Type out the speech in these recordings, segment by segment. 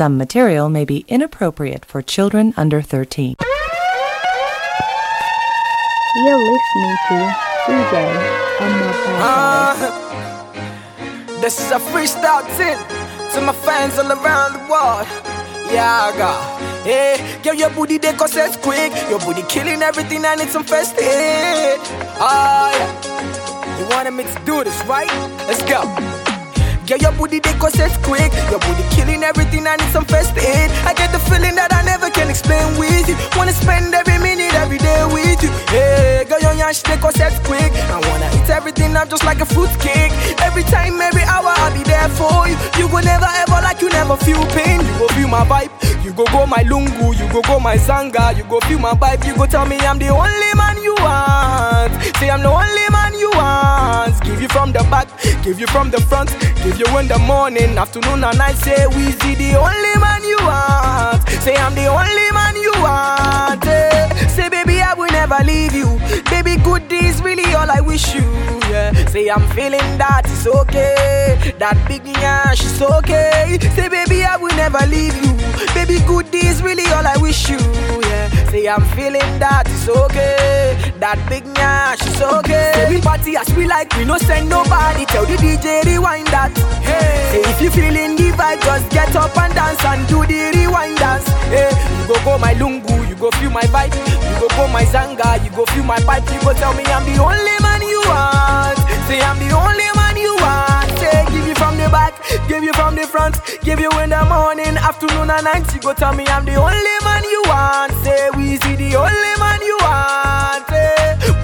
Some material may be inappropriate for children under 13. You're listening to DJ on my podcast. Uh, this is a freestyle thing to my fans all around the world. Yeah, I got. Hey, girl, your booty they cause it's quick. Your booty killing everything. I need some first aid. Ah, yeah. You wanted me to do this, right? Let's go. Girl, your booty it's quick. Your booty killing everything. I need some first aid. I get the feeling that I never can explain with you. Wanna spend every minute, every day with you. Hey, girl, your yash it's quick. I wanna eat everything up just like a fruit cake. Every time, every hour, I'll be there for you. You go never ever like you never feel pain. You go feel my vibe. You go go my lungu. You go go my zanga. You go feel my vibe. You go tell me I'm the only man you want. Say I'm the only man you want. Give you from the back, give you from the front, give you in the morning, afternoon, and night. Say we see the only man you want. Say I'm the only man you want. eh. Say baby I will never leave you. Baby good is really all I wish you. Yeah. Say I'm feeling that it's okay. That big nyash is okay. Say baby I will never leave you. Baby good is really all I wish you. Yeah. Say I'm feeling that it's okay. That big nyash is okay. Say we party as we like, we no send nobody. Tell the DJ rewind that. Hey. Say if you feeling the vibe, just get up and dance and do the rewind dance. Hey. Go go my lungu, go feel my vibe. You go go my zanga, you go feel my pipe. You go tell me I'm the only man you want. Say I'm the only man you want. Say give you from the back, give you from the front, give you in the morning, afternoon and night. You go tell me I'm the only man you want. Say we see the only man you want. Say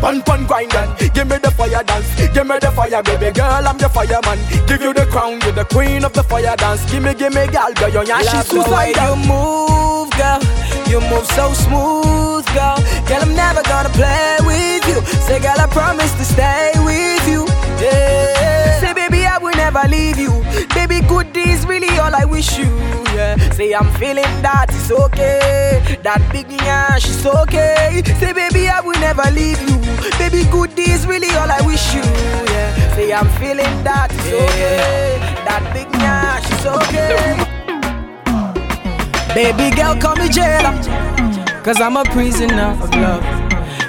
Pun pun grind and give me the fire dance, give me the fire, baby girl. I'm the fireman. Give you the crown, you're the queen of the fire dance. Give me, give me, girl, girl, your yeah, she's suicidal. You move, girl. You move so smooth, girl. Girl, I'm never gonna play with you. Say, girl, I promise to stay with you. Yeah. Say, baby, I will never leave you. Baby, good is really all I wish you. Yeah. Say, I'm feeling that it's okay. That big nyash is okay. Say, baby, I will never leave you. Baby, good is really all I wish you. Yeah. Say, I'm feeling that it's okay. That big nyash is okay. Baby girl, call me jailer. Cause I'm a prisoner of love.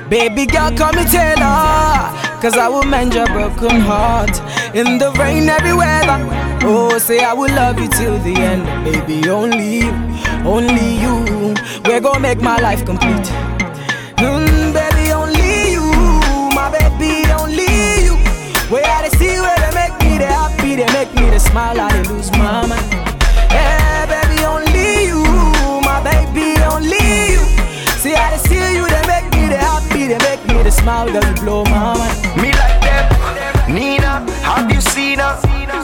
Baby girl, call me Taylor. Cause I will mend your broken heart. In the rain, every weather. Oh, say I will love you till the end. Baby, only you, only you. We're gonna make my life complete. Mm, baby, only you. My baby, only you. Where I see where they make me the happy, they make me the smile, I they lose my mind. Blow my mind. Me like them. Nina, have you seen her?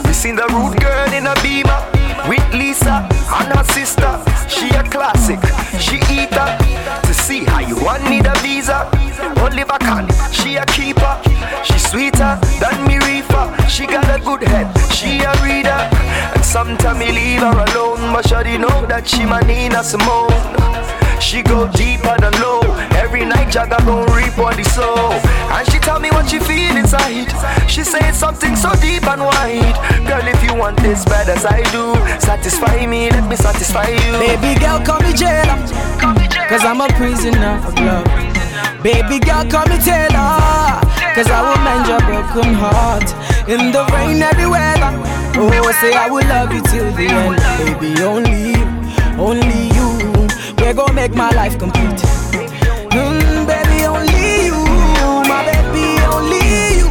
You seen the rude girl in a beamer with Lisa and her sister. She a classic. She eat her to see how you want need a visa. Oliver Kahn, she a keeper. She sweeter than me reefer. She got a good head. She a reader. And sometimes me leave her alone, but she know that she my Nina Simone. She go deeper than low. Every night Jagga gon' reap what he sow. And she tell me what she feel inside. She say something so deep and wide. Girl, if you want this bad as I do, satisfy me, let me satisfy you. Baby girl, call me jailer. Cause I'm a prisoner of love. Baby girl, call me Taylor. Cause I will mend your broken heart. In the rain, every weather. Oh, say I will love you till the end. Baby, only you, only you. We're gonna make my life complete. Mm, baby, only you. My baby, only you.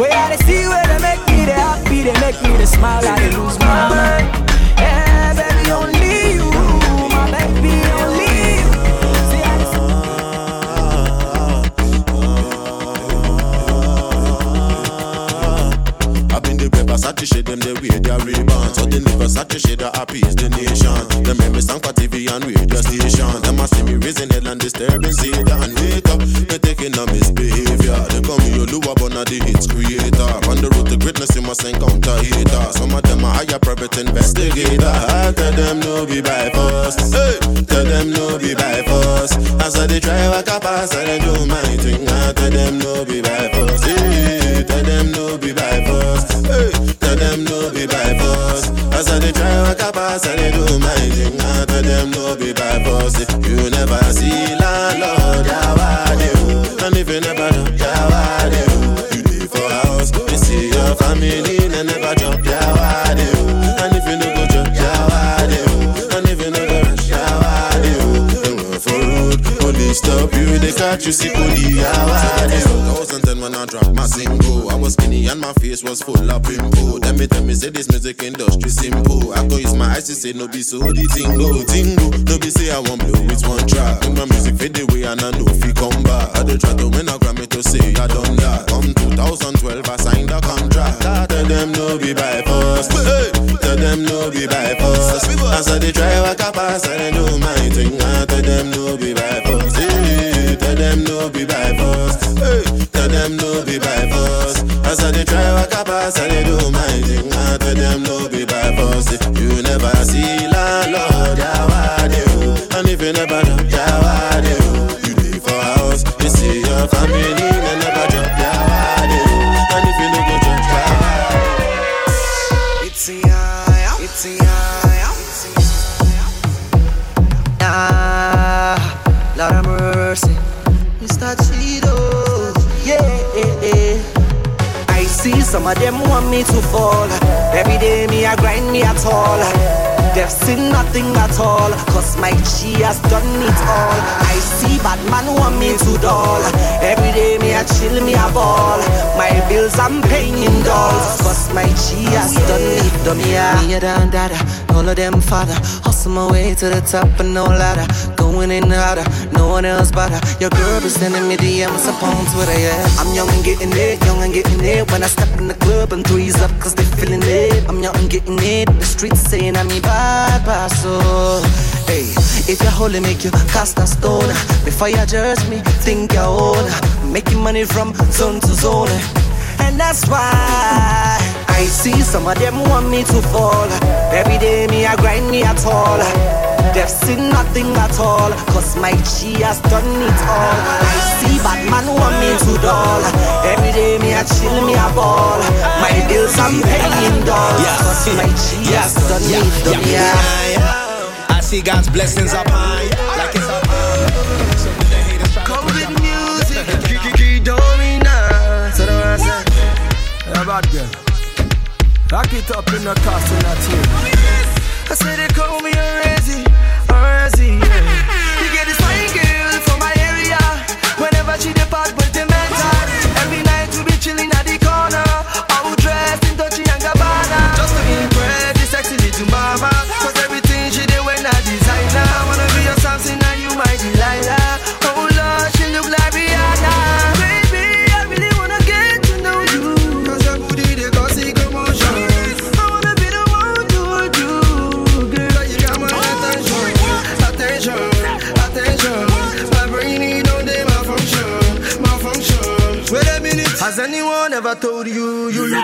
Where I see where they make me the happy, they make me the smile, I they lose my mind. A shit, them the way they rebound. So the a shit, that is the nation. Them make me stand for TV and radio station. Them a see me raising hell and disturbing Zeta and later. They taking a misbehavior. They call me Oluwa, not the hits creator. On the road to greatness, you must encounter hater. Some of them are higher private investigator. I tell them no be by force. Hey, tell them no be by force. As I they try walk up, I do my thing. I tell them no be by force. Hey, tell them no be by force. Hey, them no be by force. As I dey try walk a pass, I dey do my thing. I tell them no be by force. You never see landlord, yawade you, they catch you, see police yawade o. 2010 when I dropped my single, I was skinny and my face was full of pimple. Then me tell me say this music industry simple. I go use my eyes to say no be so the tingle, tingle. No be say I want blow with one track. When my music fade away and I know if he come back. I dey try to win a Grammy to say I done that. Come 2012 I signed a contract. I tell them no be by force. Hey, tell them no be by force. As I dey try walk pass, I dey do my thing. I tell them no be by force. Them no be by force. Hey, tell them no be by force. As I dey try walk a pass, I dey do my thing. I tell them no be by force. You never see landlord, yawade o. Oh? And if you never know, yawade o. Oh? You live for house, you see your family, some of them want me to fall. Every day me I grind me at all. They've seen nothing at all, cause my G has done it all. I see bad man want me to dull. Every day me I chill me a ball. My bills I'm paying in dolls, cause my G has done it, done yeah. Me a down dada, all of them father. Hustle my way to the top and no ladder. Going in harder, no one else better. Your girl be sending me DMs upon Twitter, yeah. I'm young and getting it, young and getting it. When I step in the club and threes up, cause they feeling it. I'm young and getting it. The streets saying I'm me bad Hey, if you're holy, make you cast a stone. Before you judge me, think your own. Making money from zone to zone. And that's why I see some of them want me to fall. Every day me I grind me at all. They've seen nothing at all. Cause my G has done it all. I see bad man want me to dull. Every day me I chill me a ball. My bills I'm paying dolls. Cause my G has done it, done yeah. I see God's blessings up high, like it's up high. So when the haters try to Come push with up- music, Kiki Domina. So the rest Yeah, bad girl. Rock it up in the cost in that tune. I said they call me a Razzie,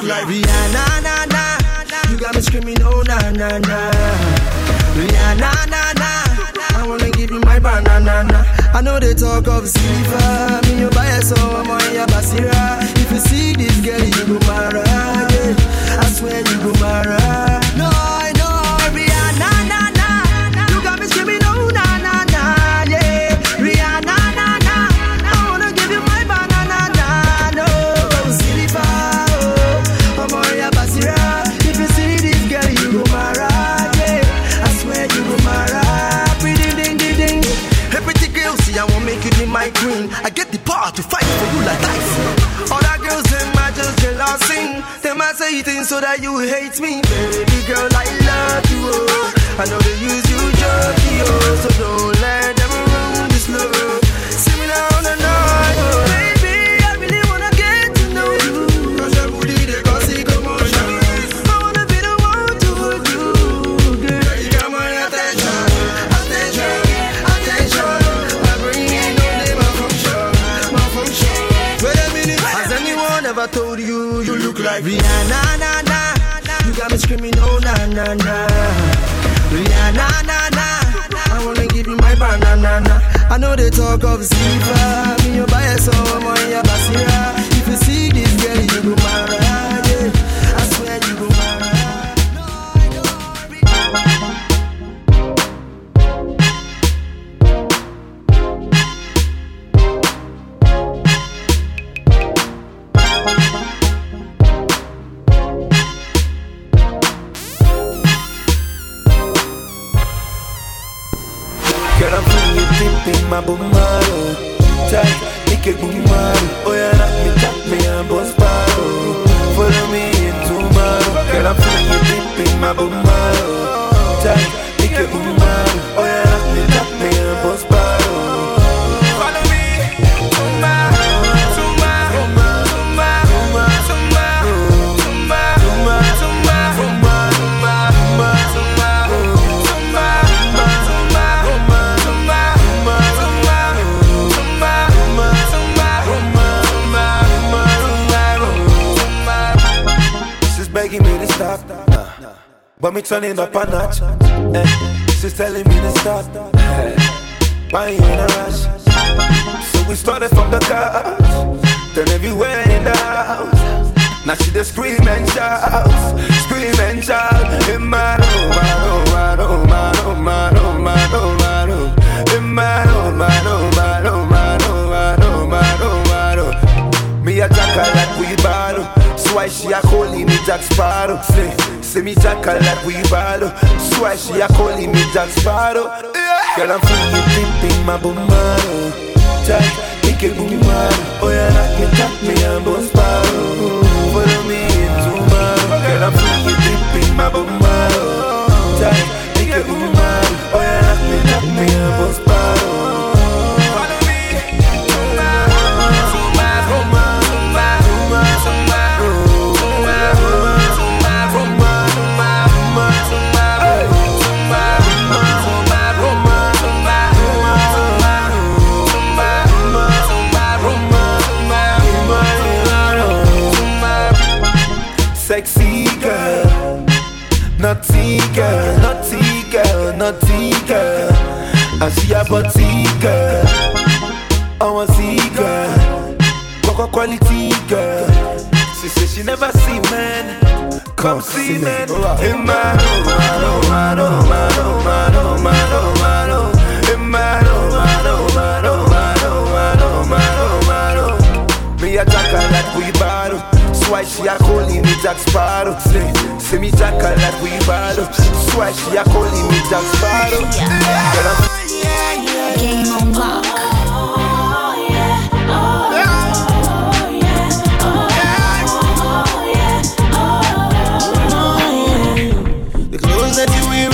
like Rihanna? Na, na. You got me screaming, oh na na na. Rihanna, na na. I wanna give you my banana. I know they talk of silver. Me you buy so I'm on your basira. If you see this girl, you go mara. Me. Banana. I know they talk of Ziva, Me you buy so I'm on basira. If you see this but me it up a notch. Eh, She's telling me to stop, eh, I ain't in a rush. So we started from the couch, then everywhere in the house. Now she just scream and shout, scream and shout. In my room, my room, my room, my room, my room, my room, my room. In my room, my room, my room, my room, my room, my room, my room. Me a jackal like we bottle, so why she a calling me Jack Sparrow? Say, say me jackal like we bottle, so why she a calling me Jack Sparrow? Girl, I'm feeling in my bumaro. Tight, make it bumaro. Oh yeah, knock me, tap me and bust sparrow. Follow me in tomorrow. Girl, I'm feeling in my bumaro. Tight, I want see girl, Coco quality girl. She say she never see man. Come see man in my room, my room, my room, my room, my room, my room, my room. In my room, my room, my room, my room, my room, my room, my room. Me a jackal like we bottle. So why she a calling me Jack Sparrow? Say, say me jackal like we bottle. So why she a calling me Jack Sparrow? Girl, I'm Game on lock. The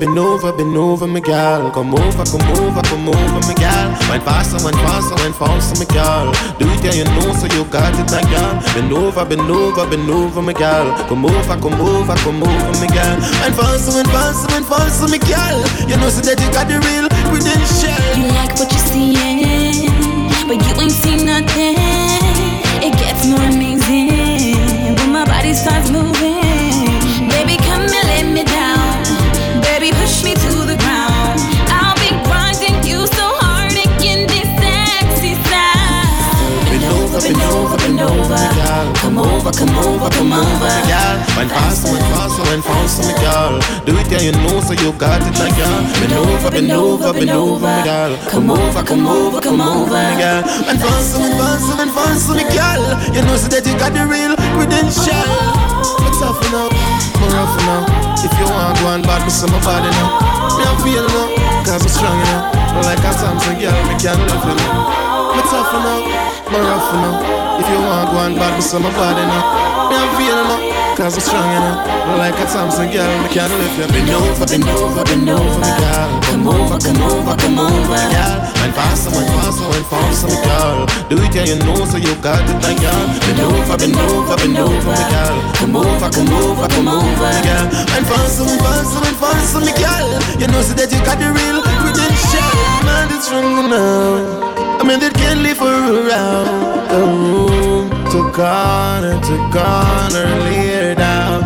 Bend over, bend over, my gal. Come over, come over, come over, my gal. Wine faster, wine faster, wine faster, my gal. Do it, yeah, you know, so you got it, my gal. Bend over, bend over, bend over, my gal. Come over, come over, come over, my gal. Wine faster, wine faster, wine faster, my gal. You know, so that you got the real credential. You like what you're seeing, but you ain't seen nothing. It gets more amazing when my body starts moving. Bend over. Come over, come over, come over. Girl, wine faster, wine faster, wine faster, my girl. Do it, yeah, you know, so you got it, my girl. Bend over, bend over, bend over, girl. Come over, come over, come over. girl. Wine faster, wine faster, wine faster, my girl. You know, so that you got the real credential. What's up now? More rough now. If you want to go on bad, me my body now. Me I feel now, cause I'm strong now. Like a Samson girl, me can't love you now. Me tough now, me rough now. If you want go on bad, me see my body now. Me I feel now, cause I'm strong now. Like a Samson girl, me can't love you. Bend over, bend over, bend over, me girl. Come over, come over, come over. Girl, wine faster, wine faster, wine faster, me girl. Do it, yeah, you know, so you got it, my girl. Bend over, bend over, bend over, me girl. Come over, come over, come over. girl. And faster, and faster, and faster, me girl. You know so that you got the real credential. Man, it's stronger now. I mean, they can't live around the room to corner to corner, lay her down.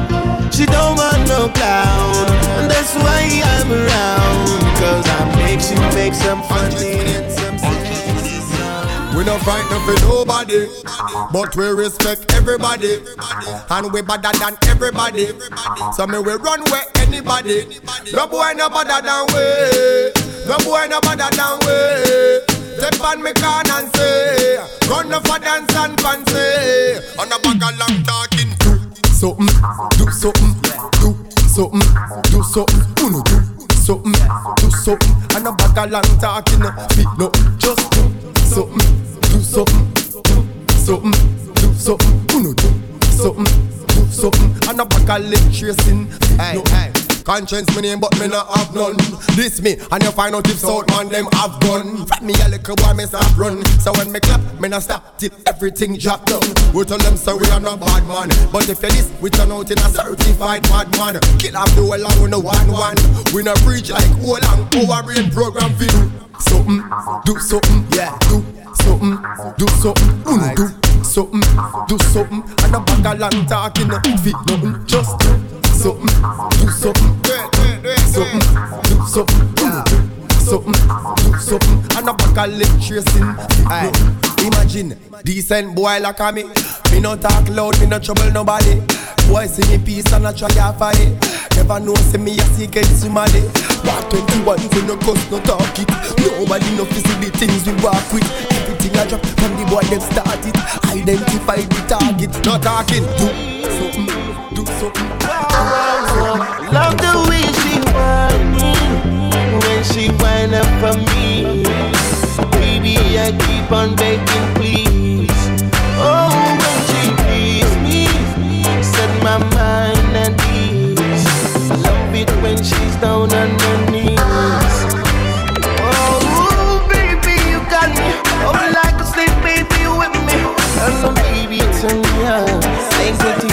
She don't want no clown, and that's why I'm around. Cause I make she make some funny. We no no frightened for nobody, but we respect everybody, and we better than everybody. So me we run where anybody. No boy no better than we. No boy no better than we. Step on me can and say, run up for dance and fancy. On a bag of long talking, do something, do something, do something, do something, uno do something, do something. And a bag of long talking, fit no, just do something, do something, do something, do something, uno do something, do something. And a bag of lip tracing, hey, hey. Conscience me name, but me not have none. This me, and you find out if South man them have gun. From me a little boy, me start run. So when me clap, me not stop till everything drop down. We tell them so we are not bad man, but if you this, we turn out in a certified bad man. Kill off the whole and we no one one. We not preach like whole and our brain program you. Something, do something, yeah, do something, do something, uno do something, do something, and a bag of long talking, fit nothing, just do something, lip tracing. Aye. Imagine decent boy like a me. Me no talk loud, me no trouble nobody. Boy see me peace and I try to fight it. Never know see me a secret somebody. Back 21 so no cuss no talk it. Nobody fi see the things we walk with. Everything I drop from the boy them start it. Identify the target, no talking. Do something, do something. Love the way she whining when she whine up for me. I keep on begging, please. Oh, when she please me, set my mind at ease. Love it when she's down on her knees. Oh, baby, you got me. Oh, like a slave, baby, with me. And baby, turn me on. Thank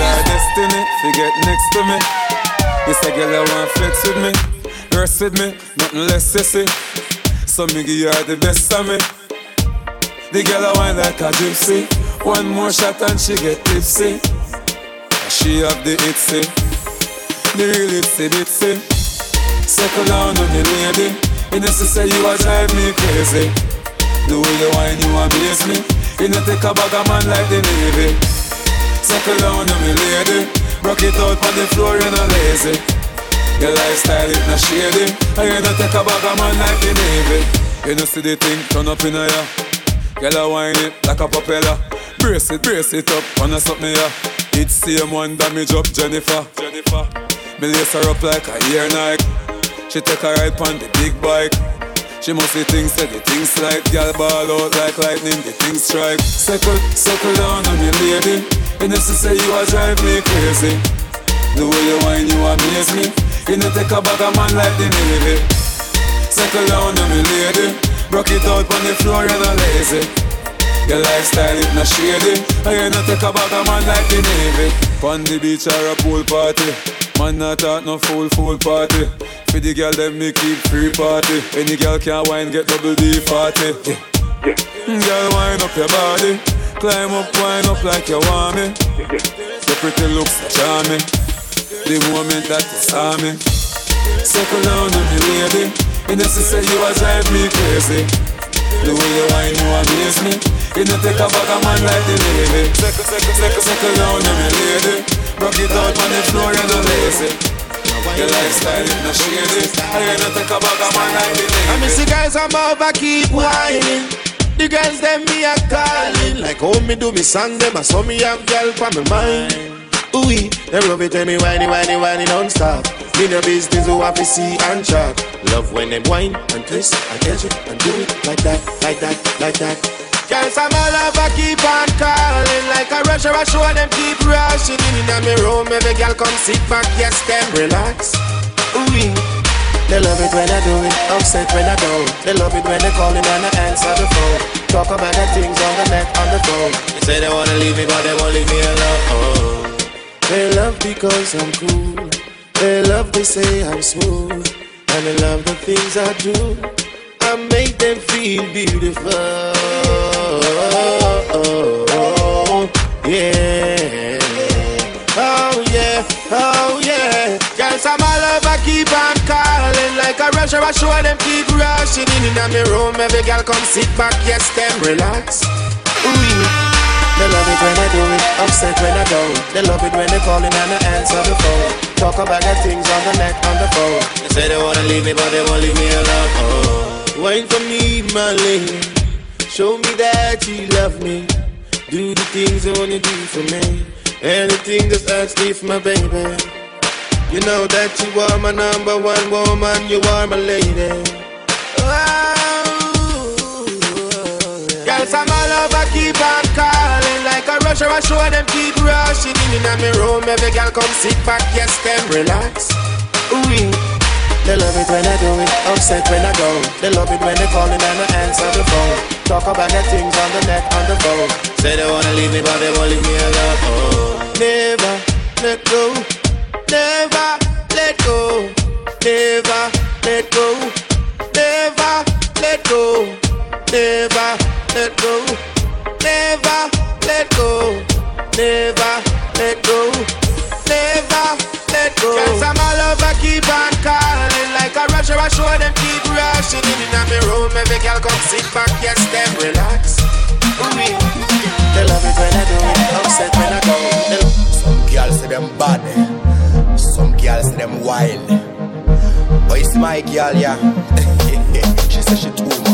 our destiny. Forget next to me. This a girl I want flex with me. Rest with me. Nothing less sissy. So me give you the best of me. The girl I want like a gypsy. One more shot and she get tipsy. She have the itsy. The real itsy bitsy. Settle down on me lady You know say you a drive me crazy The way you whine you amaze me You know take a bag of man like the Navy Settle down on me lady. Rock it out on the floor you know lazy. Your lifestyle it not shady. And you know take a bag of man like the Navy. You know see the thing turn up in a ya. Girl a whine it like a propeller. Brace it, brace it up, wanna suck me ya. It's same one damage up Jennifer. Jennifer. Me lace her up like a ear Nike. She take a ride on the big bike. She must see things the things like Gal ball out like lightning, the things strike. Circle, circle down on me, lady. You know, she say you are drive me crazy. The way you whine, you amaze me. You know, take a bag of man like the Navy. Circle down on me, lady. Rock it out on the floor, you're not lazy. Your lifestyle is not shady. And you know, take a man like the Navy. On the beach or a pool party. Man not talk no fool fool party. For the girl them me keep free party. Any girl can wine get double D party. Yeah. Girl wine up your body. Climb up, wine up like you want me. Your pretty looks charming. The moment that you saw me. Circle down on me lady. You know she say you a drive me crazy. The way you wine you amaze me. You know take a bag of man like the Navy. Circle, circle, circle, circle down on me lady. Rock it out on the floor, you're not lazy. Your lifestyle is not shady. I ain't not take a bag of man like the I miss the guys I'm over keep whining. The girls them me a calling like how me do me song them. I saw me have girl for my mind. Ooh, them love it when me whiny, whiny, whiny non-stop. Me no business who have to see and chat. Love when them whine and twist and edge it and do it like that, like that, like that. Girls I'm all over keep on calling like a rush rush show them keep rushing in in me room. Every girl come sit back, yes them relax. Ooh, they love it when I do it, upset when I don't. They love it when they calling and I answer the phone. Talk about the things on the net, on the phone. They say they wanna leave me, but they won't leave me alone. Oh. They love because I'm cool. They love they say I'm smooth. And they love the things I do. I make them feel beautiful. Yeah. Oh yeah. Oh yeah. Girls, I'm all over, keep on calling. Like a rusher, I show them keep rushing in. In my room, every girl come sit back, yes, them relax. Ooh. They love it when I do it, upset when I don't. They love it when they calling and I answer the phone. Talk about the things on the net, on the phone. They say they wanna leave me, but they won't leave me alone. Oh. Wine for me, my lady. Show me that you love me. Do the things you wanna do for me. Anything just ask me for my baby. You know that you are my number one woman, you are my lady. Oh, Girls, I'm all over, keep on calling like a rush or a show them keep rushing in in my room. Every girl come sit back, yes, them relax. Ooh, they love it when I do it, upset when I go. They love it when they call and I answer the phone. Talk about the things on the net, on the phone. Say they wanna leave me, but they won't leave me alone. Oh, never let go, never let go, never let go, never let go, never let go, never let go, never let go, never room. Every girl come sit back, yes, them relax. Ooh, they love it when I do it, upset when I go. Some girls say them bad, some girls say them wild. But it's my girl, yeah, she says she too.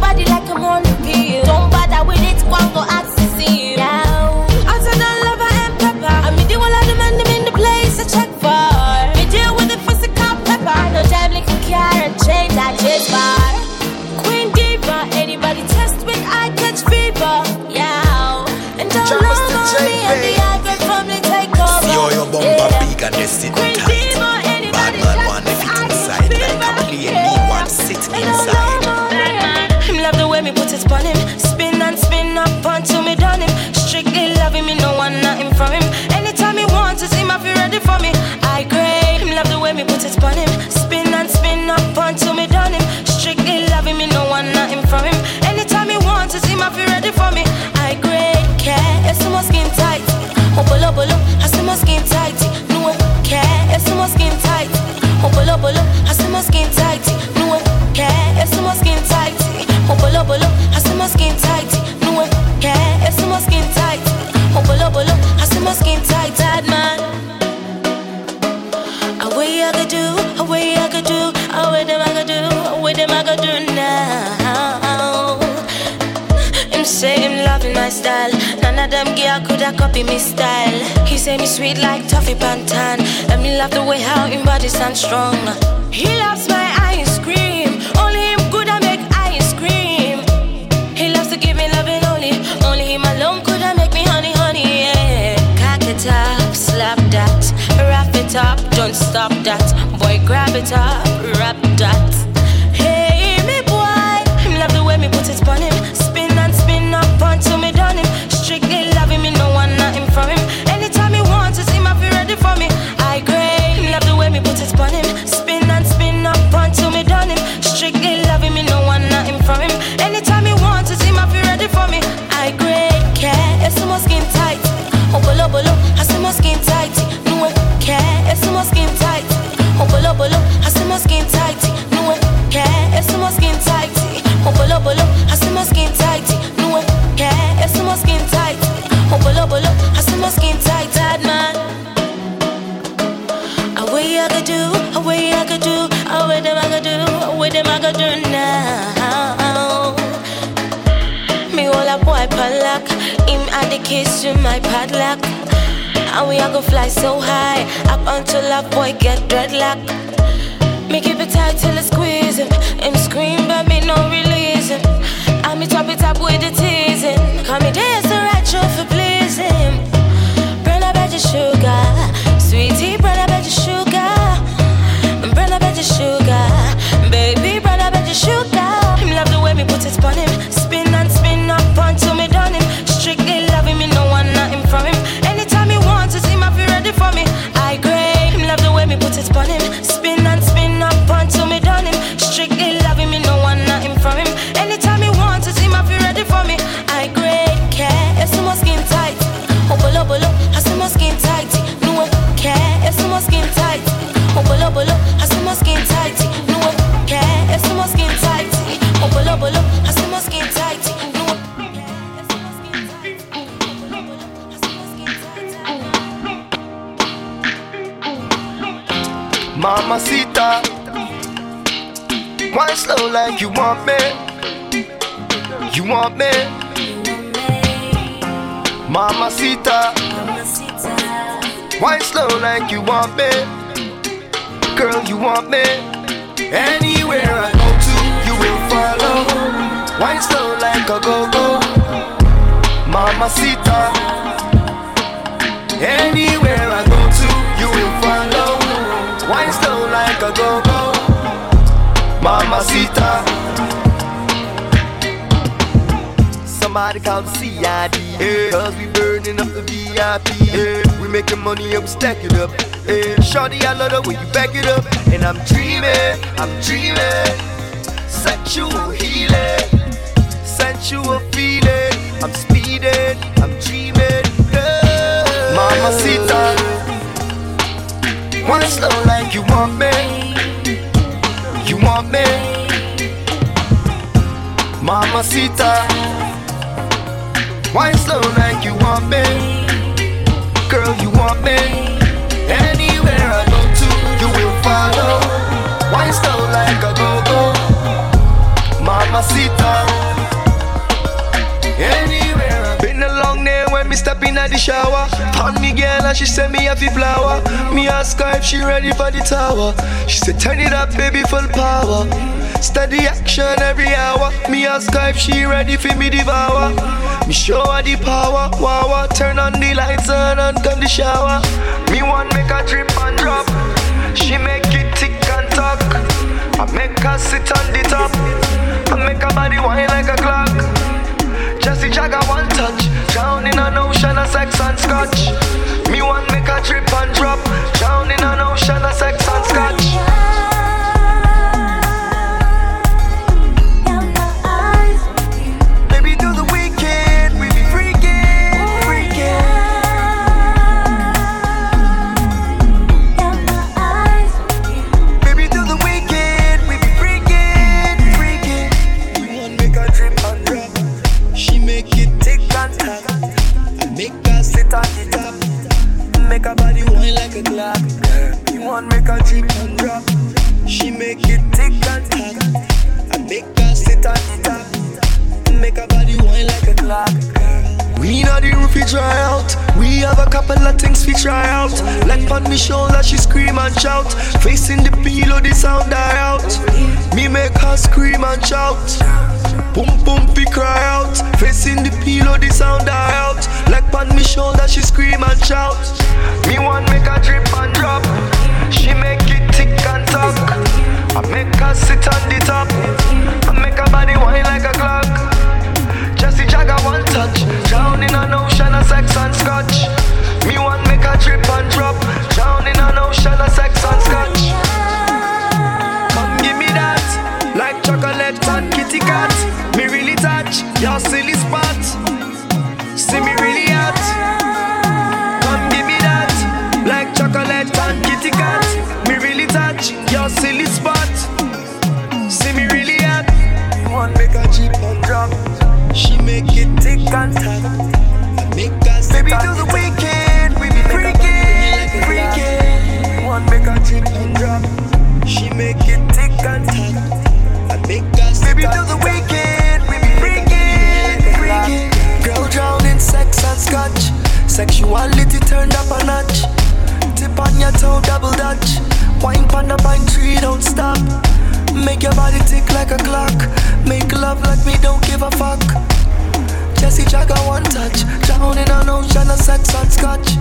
Body like I'm on the pill. Don't bother with it, one go ask to see. Now, I turn on lover and pepper. I me deal with all the men them in the place I check for. Me deal with the physical pepper. No time like a car and change that just bar. Queen diva, anybody test with I catch fever. Yeah, and don't Jam love Mr. me and the babe. Ivory family take over. See how your bumper Yeah. big and destiny Queen tight. Up until me done him. Strictly loving me, no one nothing from him. Anytime he wants to see my feel ready for me. I crave him love the way me put it on him. Spin and spin up until me done him. Strictly loving me, no one nothing from him. Anytime he wants to see my feel ready for me. I crave care, it's my skin tight. Oh, Opolo bolo, I see my skin tight. No care, it's my skin tight. Oh, Opolo bolo, I see my skin tight. No care, it's my skin tight. Opolo bolo, I tight. Bad man. I could do, away I could do, them I could do, them I could do now. Him say him loving my style. None of them girl coulda copy me style. He say me sweet like toffee pantan. Let me love the way how him body stand strong. He loves my don't stop that. Boy, grab it up, And we are go fly so high. Up until a boy get dreadlock. Me keep it tight till I squeeze him. Him scream, but me no release him. I me top it up with the teasing. Call me dance slow like you want me? Girl, you want me? Anywhere I go to, you will follow. Why slow like a go-go? Mamacita, anywhere I go to, you will follow. Wine slow like a go-go Mamacita Somebody call the CID yeah. Cause we burning up the VIP yeah. We making money and we stack it up. Yeah. Shorty, I love the way you back it up. And I'm dreaming, I'm dreaming. Sexual healing. Sensual feeling. I'm speeding, I'm dreaming. Yeah. Mamacita Wanna slow like you want me? You want me? Mama Mamacita Why slow like you want me? Girl, you want me? Anywhere I go to, you will follow. Why slow like a go-go? Mamacita Anywhere I Been a long day when me step in at the shower. Found me girl and she said me the flower. Me ask her if she ready for the tower. She said turn it up baby full power. Steady action every hour. Me ask her if she ready for me devour Me show her the power Wow, wow. turn on the lights on and come the shower. Me want make her drip and drop. She make it tick and talk. I make her sit on the top Boom boom, we cry out. Facing the pillow, the sound die out. Like on me shoulder, she scream and shout. Me want make her drip and drop. She make it tick and talk. I make her sit on the top. I make her body whine like a clock. Jesse Jagger one touch. Drown in an ocean of sex and scotch. Me want make her drip and drop. Drown in an ocean of sex and scotch. Come give me that. Like chocolate and kitty cat. Me really touch your silly spot. See me really hot. Come give me that. Like chocolate and kitty cat. Me really touch your silly spot. See me really hot. One make a cheap and drop. She make it tick and. I make her Baby, do the weekend. We be freaking, freaking. One make a cheap and drop. She make it tick and. I make her Baby, do the weekend. Sexuality turned up a notch. Tip on your toe, double dutch. Wine pan the pine tree, don't stop. Make your body tick like a clock. Make love like me, don't give a fuck. Jesse Jagger one touch. Drown in an ocean of sex and scotch.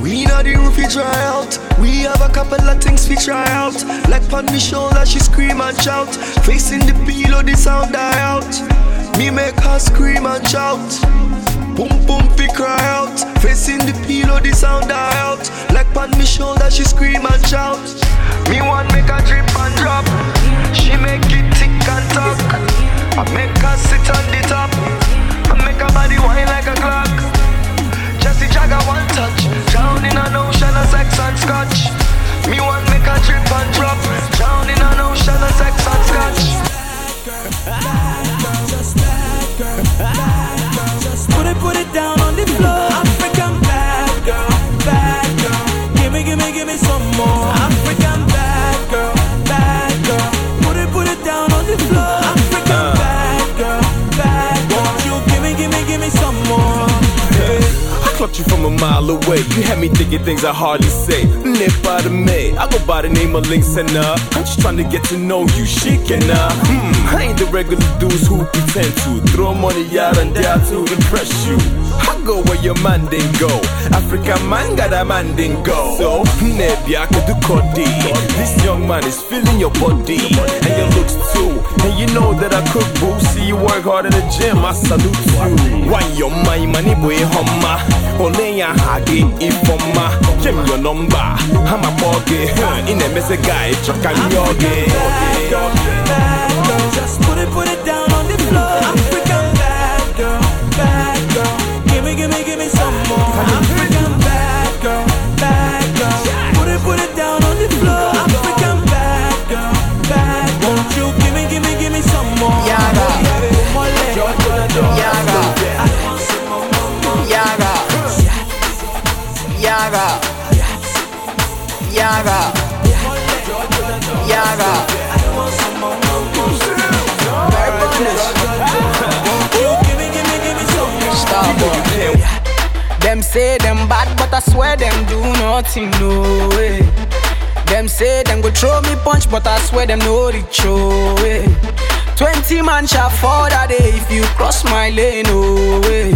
We know the roof we dry out. We have a couple of things we try out. Like on me shoulder, she scream and shout. Facing the pillow, the sound die out. Me make her scream and shout. Boom boom fi cry out. Facing the pillow, the sound die out. Like on me shoulder, she scream and shout. Me want make her drip and drop. She make it tick and talk. I make her sit on the top. I make her body whine like a clock. Jesse Jagger one touch. Drown in an ocean of sex and scotch. Me want make her drip and drop. Drown in an ocean of sex and scotch. Give me, give me, some more. African bad girl, bad girl. Put it, put it down on the floor. African bad girl, bad girl. Won't you give me, give me, give me some more? I clocked you from a mile away. You had me thinking things I hardly say. Nip by the May. I go by the name of Links and uh, I'm just trying to get to know you, chic and uh, hmm, I ain't the regular dudes who pretend to throw money out and there to impress you. Go where your man didn't go. African man got a man didn't go. So, could do Cody. This young man is feeling your body and your looks too. And you know that I cook boo. See you work hard in the gym. I salute you. Why your mind money boy humma? Only ya hagi ifoma. Me your number. I'm a bogey. In a mess a guy. Chuck and yogi. Just put it, put it down swear them do nothing, no way. Them say them go throw me punch, but I swear them no reach, oh way. Twenty man shall fall that day if you cross my lane, oh way.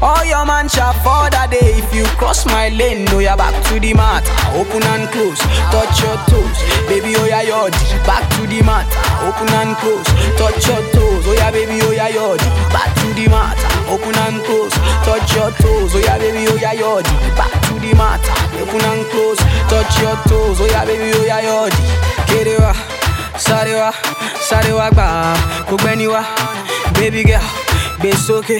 All your man shall fall that day if you cross my lane. No, you're back to the mat. Open and close, touch your toes. Baby, oh yeah, yod. Back to the mat. Open and close, touch your toes. Oh yeah, baby, oh yeah, yod. Back to the mat. Open and close, touch your toes. Oh yeah, baby, oh yeah, yod. Back to the mat. Open and close, touch your toes. Oh yeah, baby, oh yeah, yod. Sarewa, sarewa gba, gbogbo ẹni wa, baby girl. Gbé sókè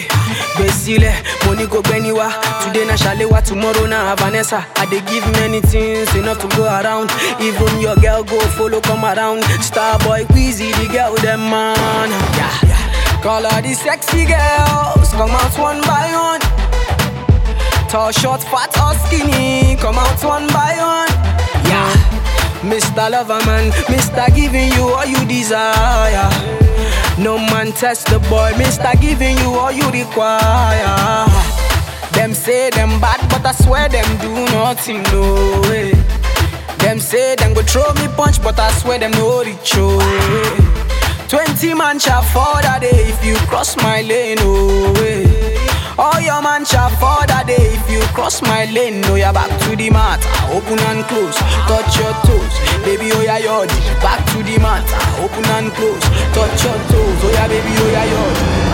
gbé sílẹ̀ mo ní kò gbẹ́ni wá today na ṣàléwá tomorrow na vanessa i dey give many things enough to go around even your girl go follow come around star boy Wizzy the girl dem man. Call all the sexy girls come out one by one tall short fat or skinny come out one by one. Yeah. Mr. Loverman, Mr. Giving you all you desire. No man test the boy, Mr. Giving you all you require. Them say them bad, but I swear them do nothing, no way. Them say them go throw me punch, but I swear them no reach, oh. Twenty man shall fall that day if you cross my lane, oh way. All your man shall fall that day if you cross my lane. No, you're back to the mat. Open and close, touch your toes. Baby, oh yeah, yod. Back to the mat. Open and close, touch your toes. Oh yeah, baby, oh yeah, yod.